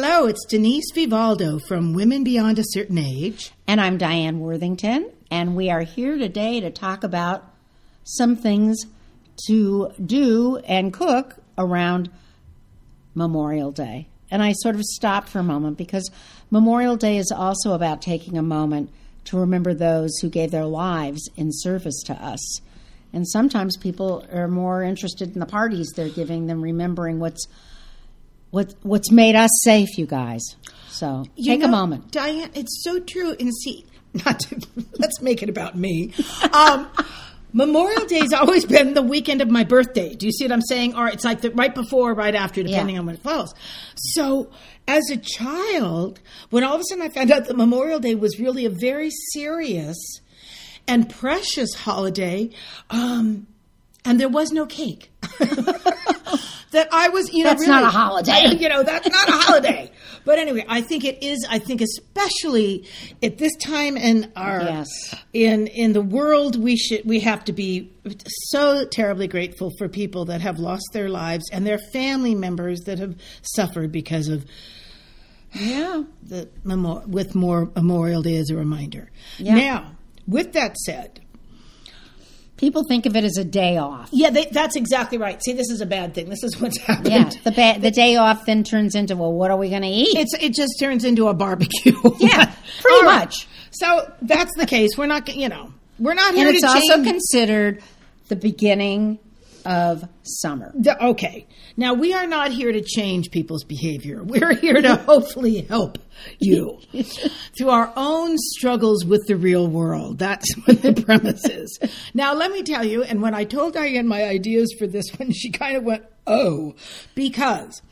Hello, it's Denise Vivaldo from Women Beyond a Certain Age. And I'm Diane Worthington, and we are here today to talk about some things to do and cook around Memorial Day. And I sort of stopped for a moment because Memorial Day is also about taking a moment to remember those who gave their lives in service to us. And sometimes people are more interested in the parties they're giving than remembering what's what what's made us safe, you guys. So You take a moment. Diane. It's so true. And see, not to, let's make it about me. Um, Memorial Day's always been the weekend of my birthday. Do you see what I'm saying? Or it's like the right before, or right after, depending Yeah. on when it falls. So, as a child, when all of a sudden I found out that Memorial Day was really a very serious and precious holiday, um, and there was no cake. that I was, you know, That's not a holiday. You know, that's not a holiday. But anyway, I think it is. I think especially at this time in our Yes. in in the world, we should we have to be so terribly grateful for people that have lost their lives and their family members that have suffered because of Yeah. the with more Memorial Day as a reminder. Yeah. Now, with that said, People think of it as a day off. yeah, they, that's exactly right. See, this is a bad thing. This is what's happened. Yeah, the ba- the day off then turns into well, what are we going to eat? It's it just turns into a barbecue. Yeah, pretty right. much. So that's the case. We're not, you know, we're not here and it's to also change. considered the beginning of summer. okay, now we are not here to change people's behavior. We're here to hopefully help you through our own struggles with the real world. That's what the premise is. Now, let me tell you. And when I told Diane my ideas for this one, she kind of went, "Oh," because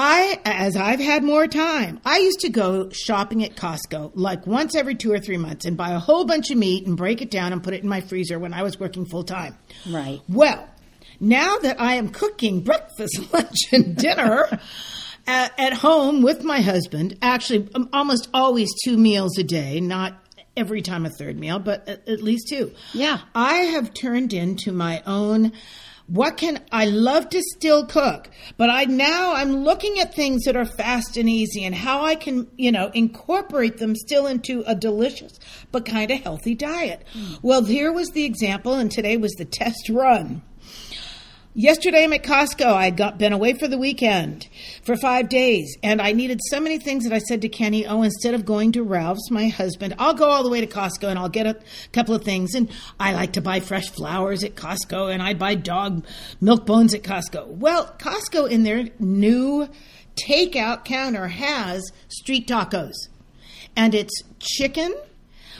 I, as I've had more time, I used to go shopping at Costco like once every two or three months and buy a whole bunch of meat and break it down and put it in my freezer when I was working full time. Right. Well, now that I am cooking breakfast, lunch, and dinner at, at home with my husband, actually um, almost always two meals a day, not every time a third meal, but at, at least two. Yeah. I have turned into my own. What can I love to still cook, but I now I'm looking at things that are fast and easy and how I can, you know, incorporate them still into a delicious but kind of healthy diet. Hmm. Well, here was the example and today was the test run. Yesterday I'm at Costco. I got been away for the weekend for five days, and I needed so many things that I said to Kenny, "Oh, instead of going to Ralph's, my husband, I'll go all the way to Costco and I'll get a couple of things." And I like to buy fresh flowers at Costco, and I buy dog milk bones at Costco. Well, Costco in their new takeout counter has street tacos, and it's chicken,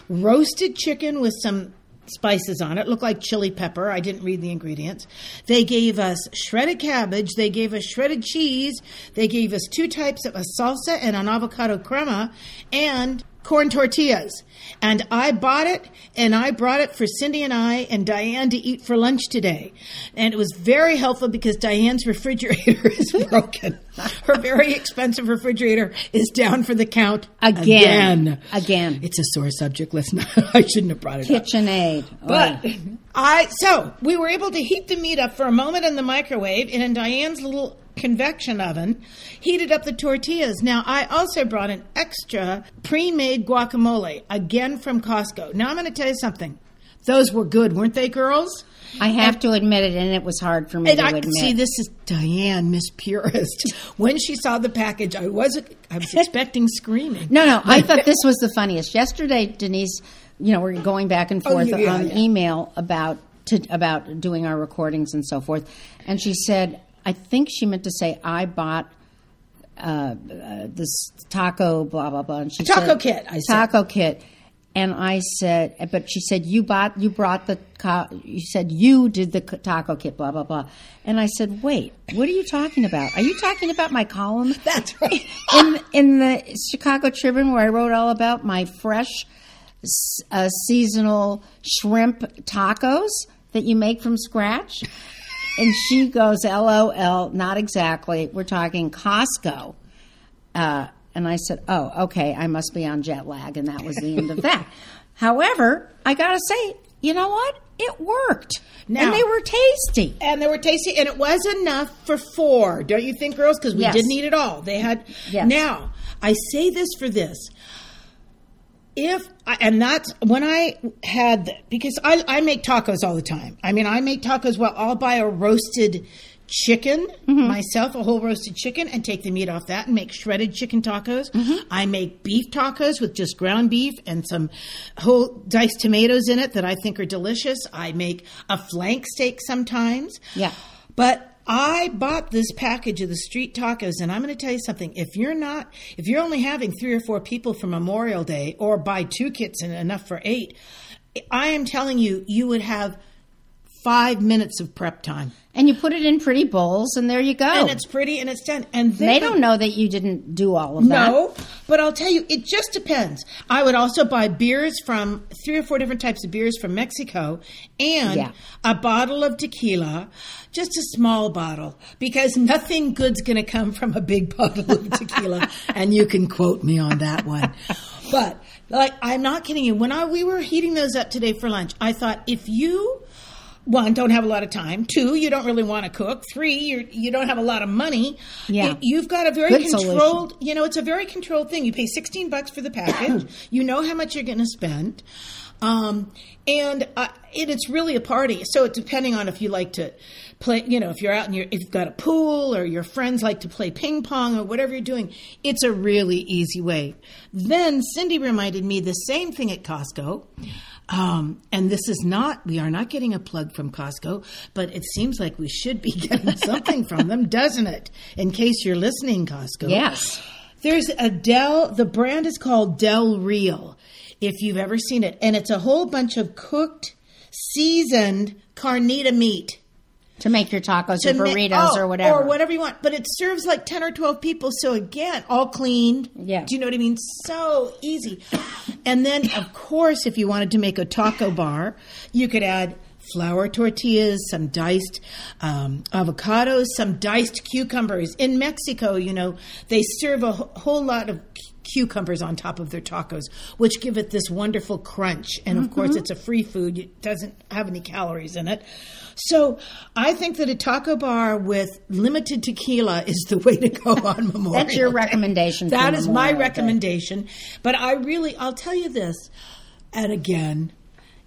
roasted chicken with some spices on it. Looked like chili pepper. I didn't read the ingredients. They gave us shredded cabbage. They gave us shredded cheese. They gave us two types of a salsa and an avocado crema and corn tortillas. And I bought it and I brought it for Cindy and I and Diane to eat for lunch today. And it was very helpful because Diane's refrigerator is broken. Her very expensive refrigerator is down for the count Again. Again. Again. It's a sore subject. Let's not. I shouldn't have brought it up. KitchenAid. But Oh. I so we were able to heat the meat up for a moment in the microwave and in Diane's little convection oven, heated up the tortillas. Now I also brought an extra pre-made guacamole again from Costco. Now I'm going to tell you something. Those were good, weren't they, girls? I have to admit it, and it was hard for me And to I admit. see this is Diane, Miss Purist. When she saw the package, I was I was expecting screaming. No, no, I thought this was the funniest. Yesterday, Denise, you know, we're going back and Oh, forth yeah, yeah, on yeah. email about to, about doing our recordings and so forth, and she said, I think she meant to say I bought uh, uh, this taco blah blah blah. And she Taco said, kit, I said. taco kit. And I said, but she said you bought, you brought the, co- you said you did the taco kit, blah blah blah. And I said, wait, what are you talking about? Are you talking about my column? That's right. in in the Chicago Tribune where I wrote all about my fresh uh, seasonal shrimp tacos that you make from scratch. And she goes, "LOL, not exactly. We're talking Costco." Uh, and I said, "Oh, okay. I must be on jet lag," and that was the end of that. However, I gotta say, you know what? it worked. Now- and they were tasty. and they were tasty, and it was enough for four. Don't you think, girls? Because we Yes. didn't eat it all. They had. Yes. Now I say this for this. If I, and that's when I had because I I make tacos all the time. I mean, I make tacos. Well, I'll buy a roasted chicken mm-hmm. myself, a whole roasted chicken, and take the meat off that and make shredded chicken tacos. Mm-hmm. I make beef tacos with just ground beef and some whole diced tomatoes in it that I think are delicious. I make a flank steak sometimes. Yeah. But I bought this package of the street tacos, and I'm going to tell you something. If you're not, if you're only having three or four people for Memorial Day, or buy two kits and enough for eight, I am telling you, you would have five minutes of prep time, And you put it in pretty bowls, and there you go. and it's pretty and it's done. And then they don't know that you didn't do all of that. No, but I'll tell you, it just depends. I would also buy beers from three or four different types of beers from Mexico and Yeah. a bottle of tequila, just a small bottle, because nothing good's going to come from a big bottle of tequila. and you can quote me on that one. But like, I'm not kidding you. When I, we were heating those up today for lunch, I thought if you one don't have a lot of time. Two you don't really want to cook. Three you're, you don't have a lot of money. Yeah. you've got a very Good solution. controlled you know it's a very controlled thing. You pay 16 bucks for the package. You know how much you're going to spend. Um, and uh, it, it's really a party. So it's depending on if you like to play you know if you're out and you're, if you've got a pool or your friends like to play ping pong or whatever you're doing it's a really easy way. Then cindy reminded me the same thing at costco um, and this is not, we are not getting a plug from Costco, but it seems like we should be getting something from them, doesn't it? In case you're listening, Costco. Yes. There's a Del, the brand is called Del Real, if you've ever seen it. And it's a whole bunch of cooked, seasoned carnita meat. To make your tacos or ma- burritos oh, or whatever. Or whatever you want. But it serves like 10 or 12 people. So again, all cleaned. Yeah. Do you know what I mean? So easy. And then, of course, if you wanted to make a taco bar, you could add flour tortillas, some diced um, avocados, some diced cucumbers. In Mexico, you know, they serve a wh- whole lot of cucumbers on top of their tacos, which give it this wonderful crunch. And of course, mm-hmm. it's a free food; it doesn't have any calories in it. So, I think that a taco bar with limited tequila is the way to go on Memorial. That's your recommendation. That is my Memorial Day. recommendation. But I really, I'll tell you this, and again,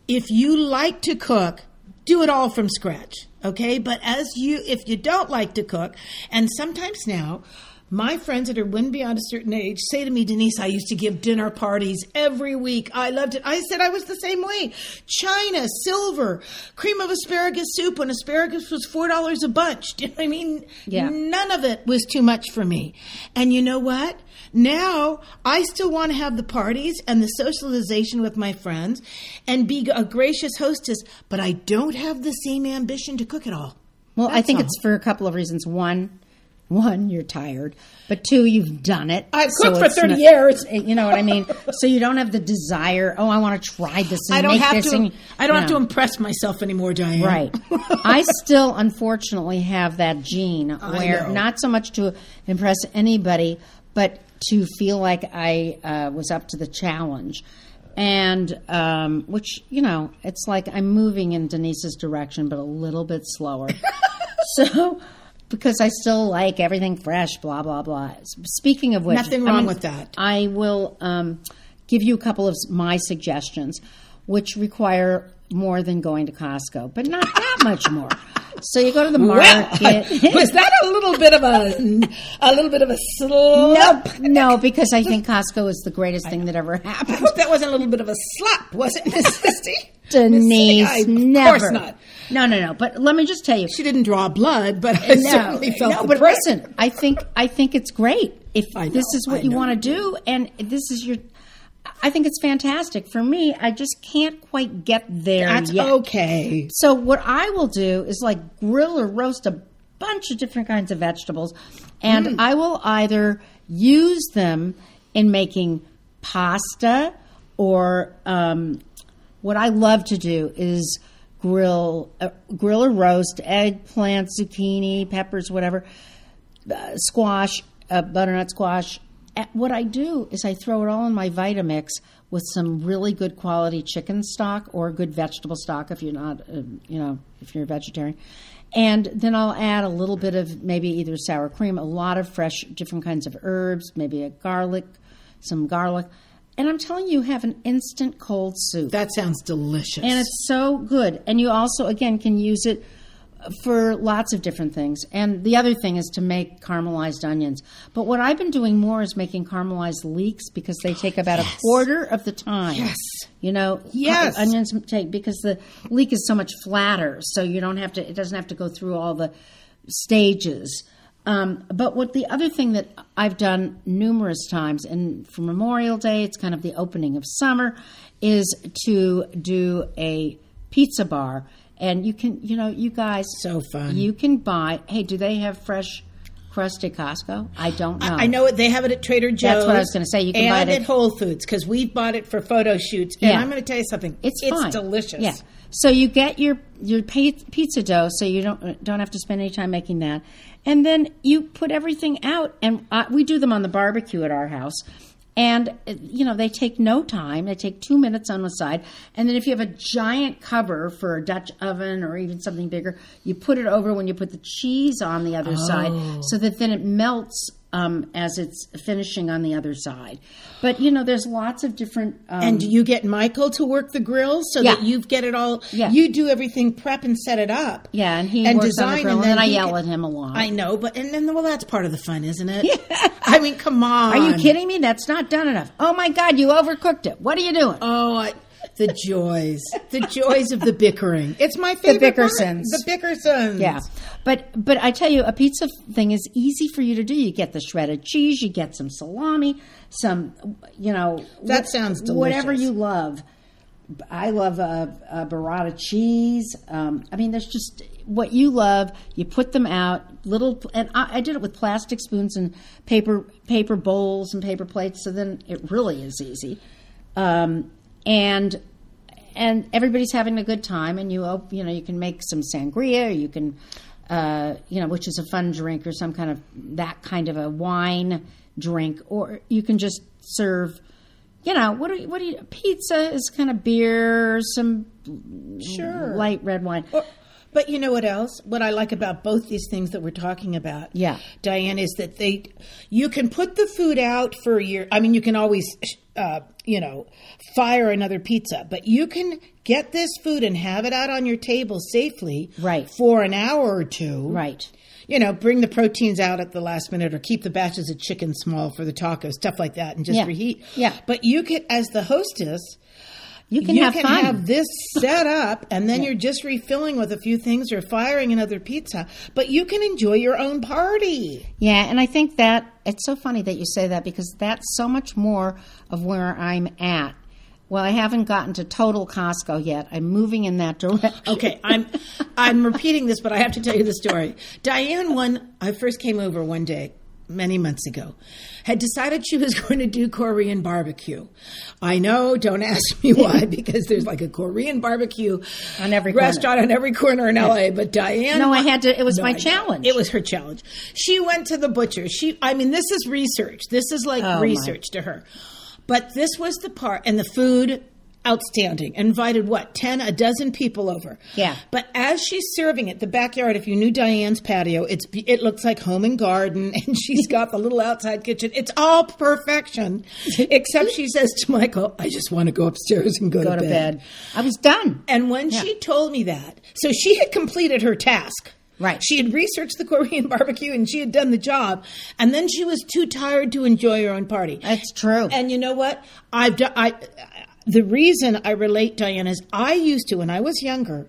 if you like to cook, do it all from scratch, okay? But as you, if you don't like to cook, and sometimes now, my friends that are women beyond a certain age say to me, Denise, I used to give dinner parties every week. I loved it. I said I was the same way. China, silver, cream of asparagus soup when asparagus was $4 a bunch. Do you know what I mean? Yeah. None of it was too much for me. And you know what? Now I still want to have the parties and the socialization with my friends and be a gracious hostess, but I don't have the same ambition to cook it all. Well, I think all. it's for a couple of reasons. One, one, you're tired, but two, you've done it. I've cooked for 30 not- years. You know what I mean? so you don't have the desire. Oh, I want to try this. And I don't make have this to. and- I don't have to impress myself anymore, Diane. Right. I still, unfortunately, have that gene where know. not so much to impress anybody, but to feel like I uh, was up to the challenge. And um, which, you know, it's like I'm moving in Denise's direction, but a little bit slower. so, because I still like everything fresh, blah, blah, blah. Speaking of which, Nothing I wrong mean, with that. I will um, give you a couple of my suggestions, which require more than going to Costco, but not that much more. So you go to the Well, market. was that a little bit of a a little bit of a slap? Nope. No, because I think Costco is the greatest thing that ever I happened. hope that wasn't a little bit of a slap, was it, Miss Christie? Denise, I, of never. course not. No, no, no. But let me just tell you. She didn't draw blood, but I no, certainly felt no, but listen, I think I think it's great if I this is what I you want to do, and this is your. I think it's fantastic. For me, I just can't quite get there That's yet. okay. So what I will do is like grill or roast a bunch of different kinds of vegetables, and Mm. I will either use them in making pasta or um, what I love to do is grill uh, grill or roast eggplant, zucchini, peppers, whatever, uh, squash, uh, butternut squash, uh, what I do is I throw it all in my Vitamix with some really good quality chicken stock or good vegetable stock if you're not, uh, you know, if you're a vegetarian. And then I'll add a little bit of maybe either sour cream, a lot of fresh, different kinds of herbs, maybe a garlic, some garlic. And I'm telling you, have an instant cold soup. That sounds delicious. And it's so good. And you also, again, can use it for lots of different things. And the other thing is to make caramelized onions. But what I've been doing more is making caramelized leeks because they take about Yes. a quarter of the time. Yes. You know, Yes. onions take because the leek is so much flatter, so you don't have to. It doesn't have to go through all the stages. Um, but what the other thing that I've done numerous times, and for Memorial Day, it's kind of the opening of summer, is to do a pizza bar. And you can, you know, you guys, So fun. You can buy. Hey, do they have fresh crust at Costco? I don't know. I know it. They have it at Trader Joe's. That's what I was gonna say. You can buy it at Whole Foods because we've bought it for photo shoots. And Yeah. I'm going to tell you something. It's fine. delicious. Yeah. So you get your your pizza dough, so you don't don't have to spend any time making that, and then you put everything out, and uh, we do them on the barbecue at our house. And you know they take no time; they take two minutes on the side, and then if you have a giant cover for a Dutch oven or even something bigger, you put it over when you put the cheese on the other side, so that then it melts um, as it's finishing on the other side. But you know, there's lots of different. Um, And do you get Michael to work the grill so Yeah. that you get it all? Yeah. You do everything, prep and set it up. Yeah, and he works on the grill, and then I yell can- at him a lot. I know, but and then well, that's part of the fun, isn't it? I mean, come on. Are you kidding me? That's not done enough. Oh my God, you overcooked it. What are you doing? Oh, I, the joys, the joys of the bickering. It's my favorite. The Bickersons. The Bickersons. yeah, but but I tell you, a pizza thing is easy for you to do. You get the shredded cheese, you get some salami, some you know That wh- sounds Whatever you love. I love a, a burrata cheese. Um, I mean, there's just what you love. You put them out, little, and I, I did it with plastic spoons and paper paper bowls and paper plates. So then it really is easy, um, and and everybody's having a good time. And you op- you know you can make some sangria. Or you can uh, you know which is a fun drink or some kind of that kind of a wine drink, or you can just serve you know, what do you, what do you, pizza is kind of beer, some Sure. light red wine. Or- But you know what else? What I like about both these things that we're talking about, Yeah. Diane, is that they, you can put the food out for your. I mean, you can always, uh, you know, fire another pizza, but you can get this food and have it out on your table safely, Right. for an hour or two, Right. You know, bring the proteins out at the last minute, or keep the batches of chicken small for the tacos, stuff like that, and just Yeah. reheat. Yeah. But you could, as the hostess, You can you have can have this set up and then you're just refilling with a few things or firing another pizza but you can enjoy your own party yeah, and I think that it's so funny that you say that because that's so much more of where I'm at. Well, I haven't gotten to total Costco yet. I'm moving in that direction. okay i'm i'm repeating this but i have to tell you the story diane one i first came over one day many months ago had decided she was going to do korean barbecue i know don't ask me why because there's like a korean barbecue On every corner. restaurant on every corner in la but diane No, I had to- it was No, my challenge. it was her challenge she went to the butcher she i mean this is research this is like Oh, my. research to her but this was the part and the food outstanding invited what 10 a dozen people over Yeah. but as she's serving it the backyard if you knew diane's patio it's it looks like home and garden and she's got the little outside kitchen it's all perfection except she says to michael i just want to go upstairs and go, Go to bed. I was done. and when she told me that, so she had completed her task. Right. She had researched the Korean barbecue and she had done the job. And then she was too tired to enjoy her own party. That's true. And you know what? I've done, I, the reason I relate, Diane, is I used to, when I was younger,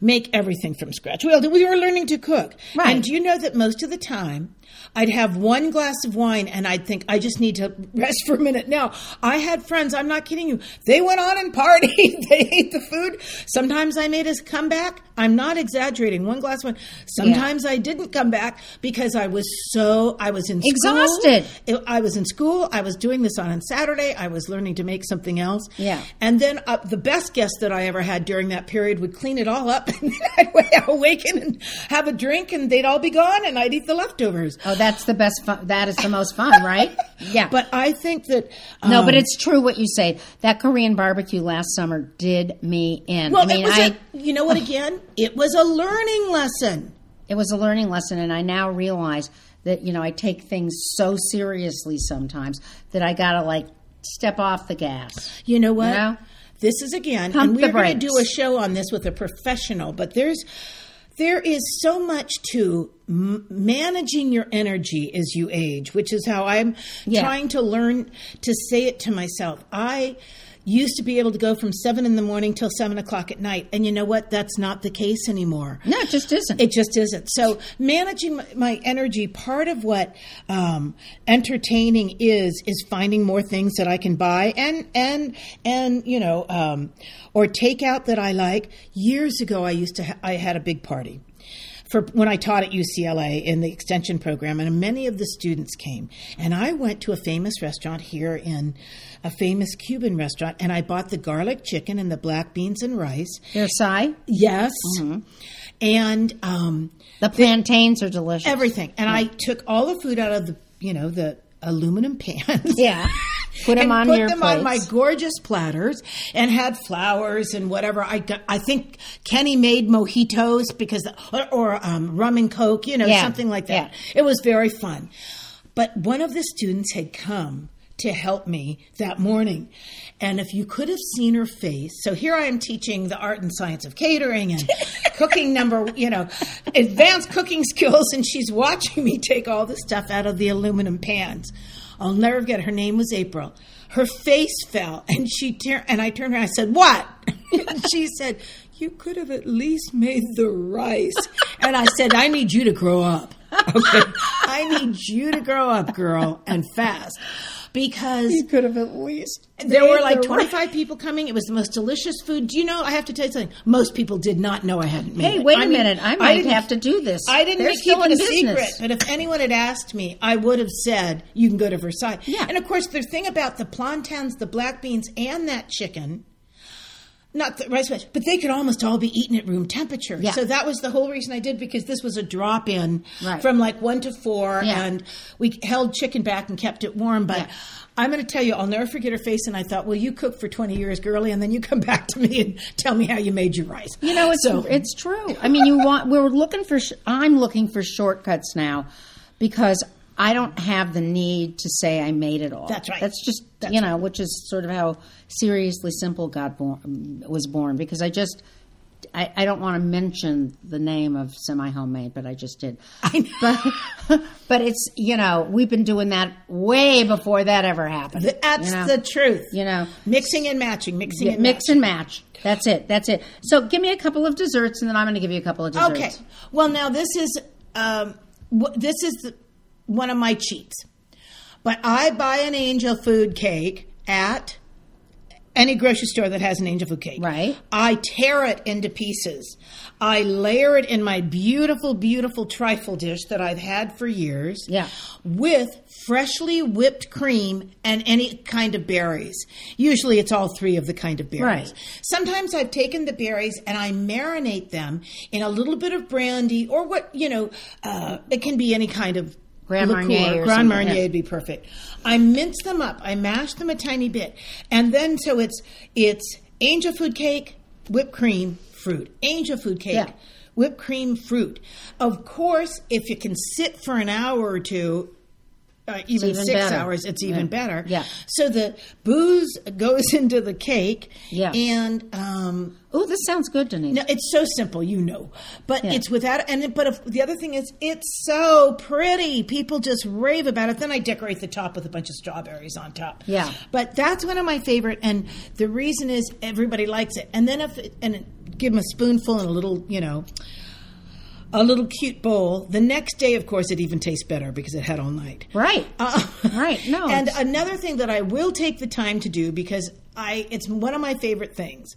make everything from scratch. Well, we were learning to cook. Right. And do you know that most of the time, I'd have one glass of wine and I'd think, I just need to rest for a minute. Now, I had friends, I'm not kidding you, they went on and partied. they ate the food. Sometimes I made a comeback. I'm not exaggerating. One glass of wine. Sometimes I didn't come back because I was so, I was in school. Exhausted. It- I was in school. I was doing this on a Saturday. I was learning to make something else. Yeah. And then uh, the best guest that I ever had during that period would clean it all up, and then I'd wa- awaken and have a drink, and they'd all be gone, and I'd eat the leftovers. Burgers. Oh, that's the best fun. That is the most fun, right? Yeah. But I think that no, but um, it's true what you say. That Korean barbecue last summer did me in. well, I mean, it was I a, you know what? Again, it was a learning lesson. it was a learning lesson, and I now realize that you know I take things so seriously sometimes that I gotta like step off the gas. You know what? You know? This is again, Pump and we're going to do a show on this with a professional. But there's there is so much to m- managing your energy as you age, which is how I'm Yeah. trying to learn to say it to myself. I used to be able to go from seven in the morning till seven o'clock at night, and you know what? That's not the case anymore. No, it just isn't. It just isn't. So managing my, energy, part of what um, entertaining is, is finding more things that I can buy and and and you know, um, or take out that I like. Years ago, I used to ha- I had a big party. For when I taught at UCLA in the extension program, and many of the students came, and I went to a famous restaurant here in a famous Cuban restaurant, and I bought the garlic chicken and the black beans and rice. Versailles. Yes, Mm-hmm. and um, The plantains are delicious. everything. And I took all the food out of the, you know, the aluminum pans. Yeah. Put 'em and on put your them on my gorgeous platters and had flowers and whatever. I got, I think Kenny made mojitos because or, or um, rum and coke, you know, Yeah. something like that. Yeah. It was very fun. But one of the students had come to help me that morning. And if you could have seen her face, so here I am teaching the art and science of catering and cooking number, you know, advanced cooking skills, and she's watching me take all the stuff out of the aluminum pans. I'll never forget. Her name was April. Her face fell, and she tur- and I turned around. I said, "What?" and she said, "You could have at least made the rice." And I said, "I need you to grow up. Okay, I need you to grow up, girl, and fast." Because could have at least. there were like the 25 people coming. It was the most delicious food. Do you know? I have to tell you something. Most people did not know I hadn't made Hey, it. wait a a minute. I might didn't- have to do this. I didn't They're keep it a business. secret, but if anyone had asked me, I would have said, "You can go to Versailles." Yeah. And of course, the thing about the plantains, the black beans, and that chicken. Not the rice but they could almost all be eaten at room temperature. Yeah. So that was the whole reason I did because this was a drop in Right. from like one to four, Yeah. and we held chicken back and kept it warm. But Yeah. I'm going to tell you, I'll never forget her face. And I thought, well, you cook for 20 years, girly, and then you come back to me and tell me how you made your rice. You know, it's So- it's true. I mean, you want we're looking for. sh- I'm looking for shortcuts now because I don't have the need to say I made it all. That's right. That's just That's you know, which is sort of how seriously simple got born was born because I just. I, I don't want to mention the name of semi homemade, but I just did. I. But, but it's you know we've been doing that way before that ever happened. That's you know? the truth. you know Mixing and matching, mixing Yeah, and mix matching. and match. That's it. That's it. So give me a couple of desserts, and then I'm going to give you a couple of desserts. Okay. Well, now this is um, this is the, one of my cheats, but I buy an angel food cake at any grocery store that has an angel food cake. Right. I tear it into pieces. I layer it in my beautiful, beautiful trifle dish that I've had for years. Yeah. With freshly whipped cream and any kind of berries. Usually it's all three of the kind of berries. Right. Sometimes I've taken the berries and I marinate them in a little bit of brandy or what, you know, uh, it can be any kind of Grand liqueur. Marnier or Grand Marnier yeah. would be perfect. I mince them up. I mash them a tiny bit. And then so it's it's angel food cake, whipped cream, fruit. Angel food cake, Yeah. whipped cream, fruit. Of course, if you can sit for an hour or two, uh, even, even six better. hours, it's even Yeah. better. Yeah. So the booze goes into the cake. Yeah. And um, Oh, this sounds good, Denise. no, it's so simple, you know, but Yeah. it's without. And but if, the other thing is, it's so pretty. People just rave about it. Then I decorate the top with a bunch of strawberries on top. Yeah. but that's one of my favorite, and the reason is everybody likes it. And then if and give them a spoonful and a little, you know. A little cute bowl. The next day, of course, it even tastes better because it had all night. Right. Uh, Right, no, And another thing that I will take the time to do because I it's one of my favorite things.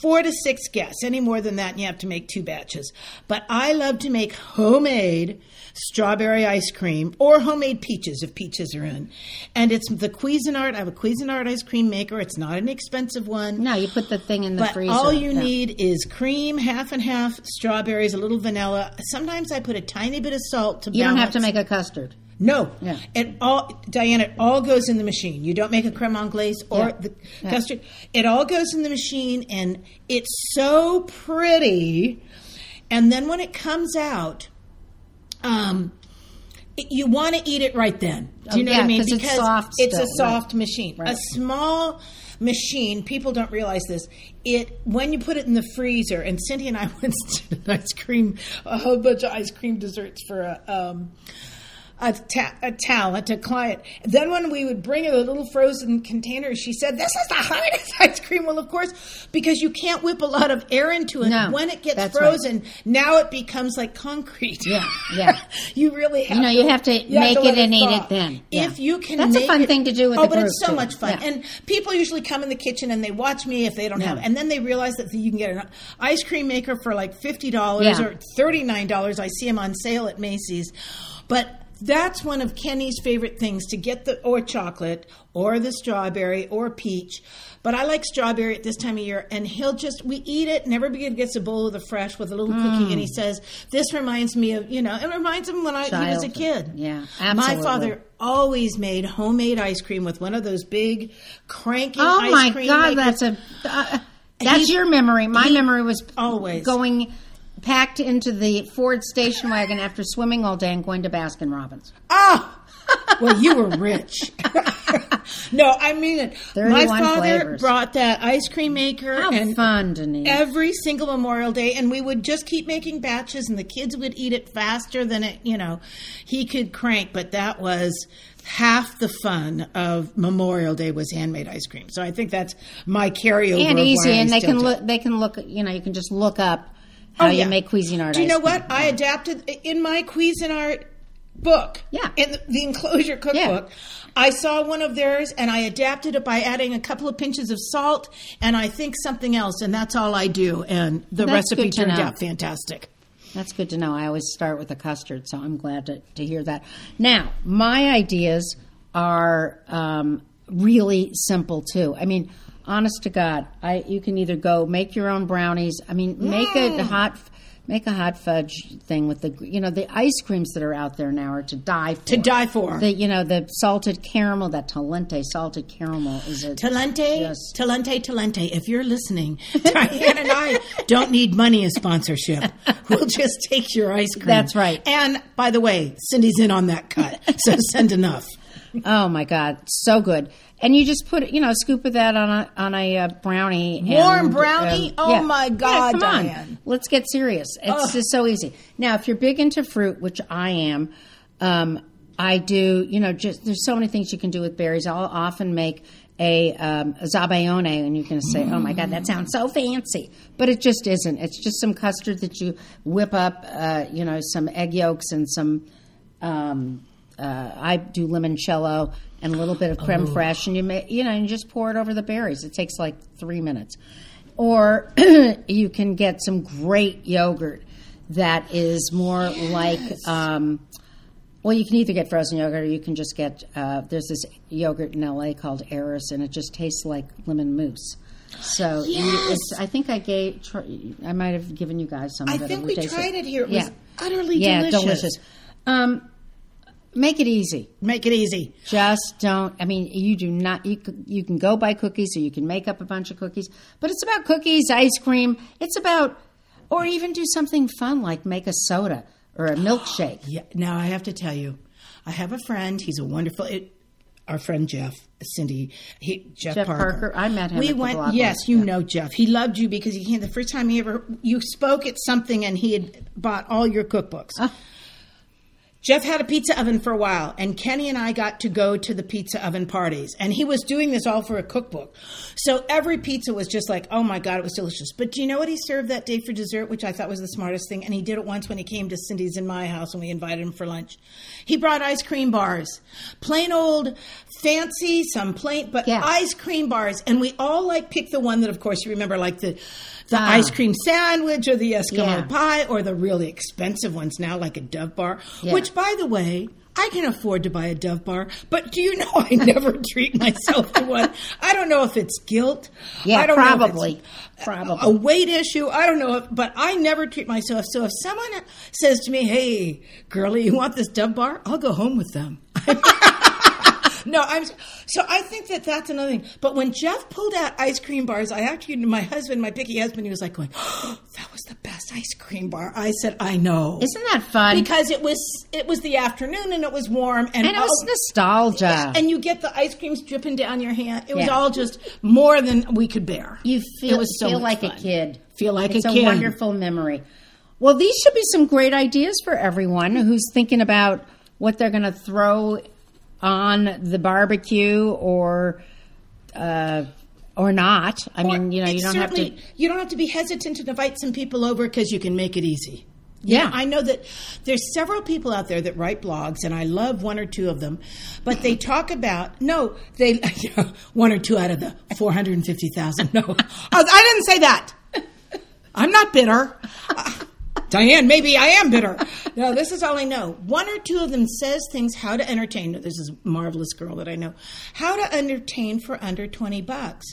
Four to six guests. Any more than that, and you have to make two batches. But I love to make homemade strawberry ice cream or homemade peaches if peaches are in. And it's the Cuisinart. I have a Cuisinart ice cream maker. It's not an expensive one. No, you put the thing in the But freezer. all you Yeah. need is cream, half and half, strawberries, a little vanilla. Sometimes I put a tiny bit of salt to You don't have to make a custard. No, Yeah. it all Diana. It all goes in the machine. You don't make a creme anglaise or Yeah. the Yeah. custard. It all goes in the machine, and it's so pretty. And then when it comes out, um, it- you want to eat it right then. Do you Oh, know yeah, what I mean? 'cause it's soft It's still, a soft machine. Right. A small machine. People don't realize this. It when you put it in the freezer. And Cindy and I once did an ice cream, a whole bunch of ice cream desserts for a. Um, a, ta- a talent, a client. Then when we would bring her the little frozen container, she said, "This is the hardest ice cream." Well, of course, because you can't whip a lot of air into it. No, when it gets that's right. frozen, now it becomes like concrete. Yeah, yeah. you really have. You know, you have to you have make it and eat it then. Yeah. If you can, That's a fun it- thing to do with oh, the but it's so too. much fun. Yeah. And people usually come in the kitchen and they watch me if they don't Yeah. have, and then they realize that you can get an ice cream maker for like fifty dollars Yeah. or thirty nine dollars. I see them on sale at Macy's, but. That's one of Kenny's favorite things to get the or chocolate or the strawberry or peach. But I like strawberry at this time of year, and he'll just we eat it, and everybody gets a bowl of the fresh with a little cookie, and he says, "This reminds me of you know." It reminds him when I he was a kid. Yeah, My father always made homemade ice cream with one of those big cranking Oh ice my God, makers. that's a uh, that's He- your memory. My memory was always. going packed into the Ford station wagon after swimming all day and going to Baskin Robbins. Ah, well, you were rich. no, I mean it. My father flavors. brought that ice cream maker How and fun, Denise! every single Memorial Day, and we would just keep making batches, and the kids would eat it faster than it, you know, he could crank. But that was half the fun of Memorial Day was handmade ice cream. So I think that's my carryover and easy, and they can look. They can look. You know, you can just look up how Oh, you yeah. make Cuisinart. Do you know what? I adapted in my Cuisinart book. Yeah. In the, the enclosure cookbook. I saw one of theirs and I adapted it by adding a couple of pinches of salt and I think something else, and that's all I do. And the That's recipe turned know. out fantastic. That's good to know. I always start with a custard, so I'm glad to, to hear that. Now, my ideas are um, really simple too. I mean, honest to God, I you can either go make your own brownies. I mean, make a mm. hot make a hot fudge thing with the you know the ice creams that are out there now are to die for. To die for. The you know the salted caramel, that Talenti salted caramel is a Talenti, Yes. Talenti, Talenti. If you're listening, Diane and I don't need money as sponsorship. We'll just take your ice cream. That's right. And by the way, Cindy's in on that cut, so send enough. Oh my God, so good! And you just put you know a scoop of that on a on a uh, brownie. Warm and, brownie? uh, Oh, my God, come on. Let's get serious. It's just so easy. Now, if you're big into fruit, which I am, um, I do. You know, just there's so many things you can do with berries. I'll often make a, um, a zabaglione, and you can say, "Oh my God, that sounds so fancy," but it just isn't. It's just some custard that you whip up. Uh, you know, some egg yolks and some. Um, uh, I do limoncello and a little bit of creme fraiche, and you may, you know, and you just pour it over the berries. It takes like three minutes. Or you can get some great yogurt that is more like. Um, well, you can either get frozen yogurt or you can just get. Uh, there's this yogurt in LA called Eris, and it just tastes like lemon mousse. So you, Yes. it's, I think I gave. I might have given you guys some. I of it. think we tasted tried it here. It yeah. was utterly yeah, delicious. Um, make it easy. Make it easy. Just don't. I mean, you do not. You you can go buy cookies, or you can make up a bunch of cookies. But it's about cookies, ice cream. It's about, or even do something fun like make a soda or a milkshake. Yeah. Now I have to tell you, I have a friend. He's a wonderful. It, our friend Jeff, Cindy, he, Jeff, Jeff Parker, I met him We went. Yes, you yeah. know Jeff. He loved you because he came the first time he ever you spoke at something, and he had bought all your cookbooks. Ah. Jeff had a pizza oven for a while, and Kenny and I got to go to the pizza oven parties. And he was doing this all for a cookbook. So every pizza was just like, oh my God, it was delicious. But do you know what he served that day for dessert, which I thought was the smartest thing? And he did it once when he came to Cindy's in my house and we invited him for lunch. He brought ice cream bars, plain old fancy, some plain, but Yeah. ice cream bars. And we all like picked the one that, of course, you remember, like the, the Ah. ice cream sandwich or the Eskimo Yeah. pie or the really expensive ones now, like a Dove bar, Yeah. which, by the way, I can afford to buy a Dove bar, but do you know I never treat myself to one? I don't know if it's guilt. Yeah, I don't Know probably. Probably. a weight issue. I don't know, if, but I never treat myself. So if someone says to me, "Hey, girlie, you want this Dove bar?" I'll go home with them. No, I'm so I think that that's another thing. But when Jeff pulled out ice cream bars, I actually my husband, my picky husband, he was like going, oh, "That was the best ice cream bar." I said, "I know." Isn't that fun? because it was it was the afternoon and it was warm and, and it was all- nostalgia. and you get the ice creams dripping down your hand. It was Yeah. all just more than we could bear. you feel, it was so feel like fun. a kid. Feel like a kid. it's a, wonderful memory. Well, these should be some great ideas for everyone who's thinking about what they're going to throw on the barbecue or uh, or not. I mean, you know, you don't have to. You don't have to be hesitant to invite some people over because you can make it easy. Yeah. You know, I know that there's several people out there that write blogs, and I love one or two of them. But they talk about no, they one or two out of the four hundred and fifty thousand. No, I I didn't say that. I'm not bitter. Diane, maybe I am bitter. No, this is all I know. One or two of them says things how to entertain. This is a marvelous girl that I know. How to entertain for under 20 bucks.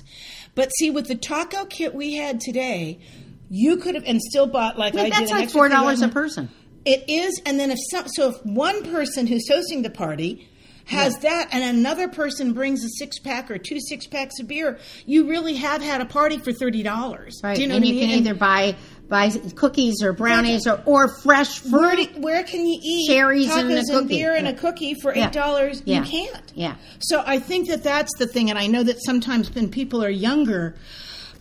But see, with the taco kit we had today, you could have, and still bought like I, I mean, did that's an like four dollars a person. It is, and then if some, so if one person who's hosting the party has that and another person brings a six pack or two six packs of beer, you really have had a party for thirty dollars. Right, Do you know and what you I can mean? either buy buy cookies or brownies or, or fresh Where, fruit. do- where can you eat Cherries tacos and a cookie. beer and a cookie for Yeah. eight dollars? Yeah. You can't. Yeah. So I think that that's the thing, and I know that sometimes when people are younger,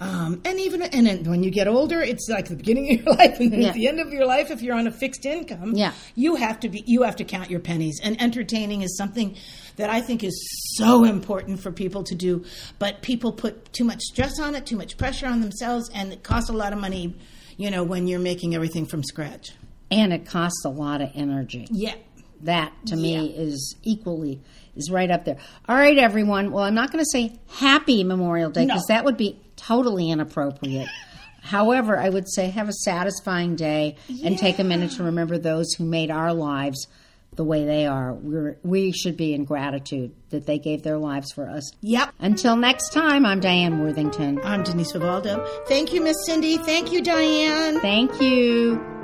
um, and even and when you get older, it's like the beginning of your life and then Yeah. at the end of your life. If you're on a fixed income, Yeah. you have to be you have to count your pennies. And entertaining is something that I think is so important for people to do, but people put too much stress on it, too much pressure on themselves, and it costs a lot of money. You know, when you're making everything from scratch. and it costs a lot of energy. Yeah. That to me is equally is right up there. All right, everyone. Well, I'm not going to say Happy Memorial Day because No. that would be totally inappropriate. However, I would say have a satisfying day and take a minute to remember those who made our lives the way they are. We're, we should be in gratitude that they gave their lives for us. Yep. Until next time, I'm Diane Worthington. I'm Denise Vivaldo. Thank you, Miss Cindy. Thank you, Diane. Thank you.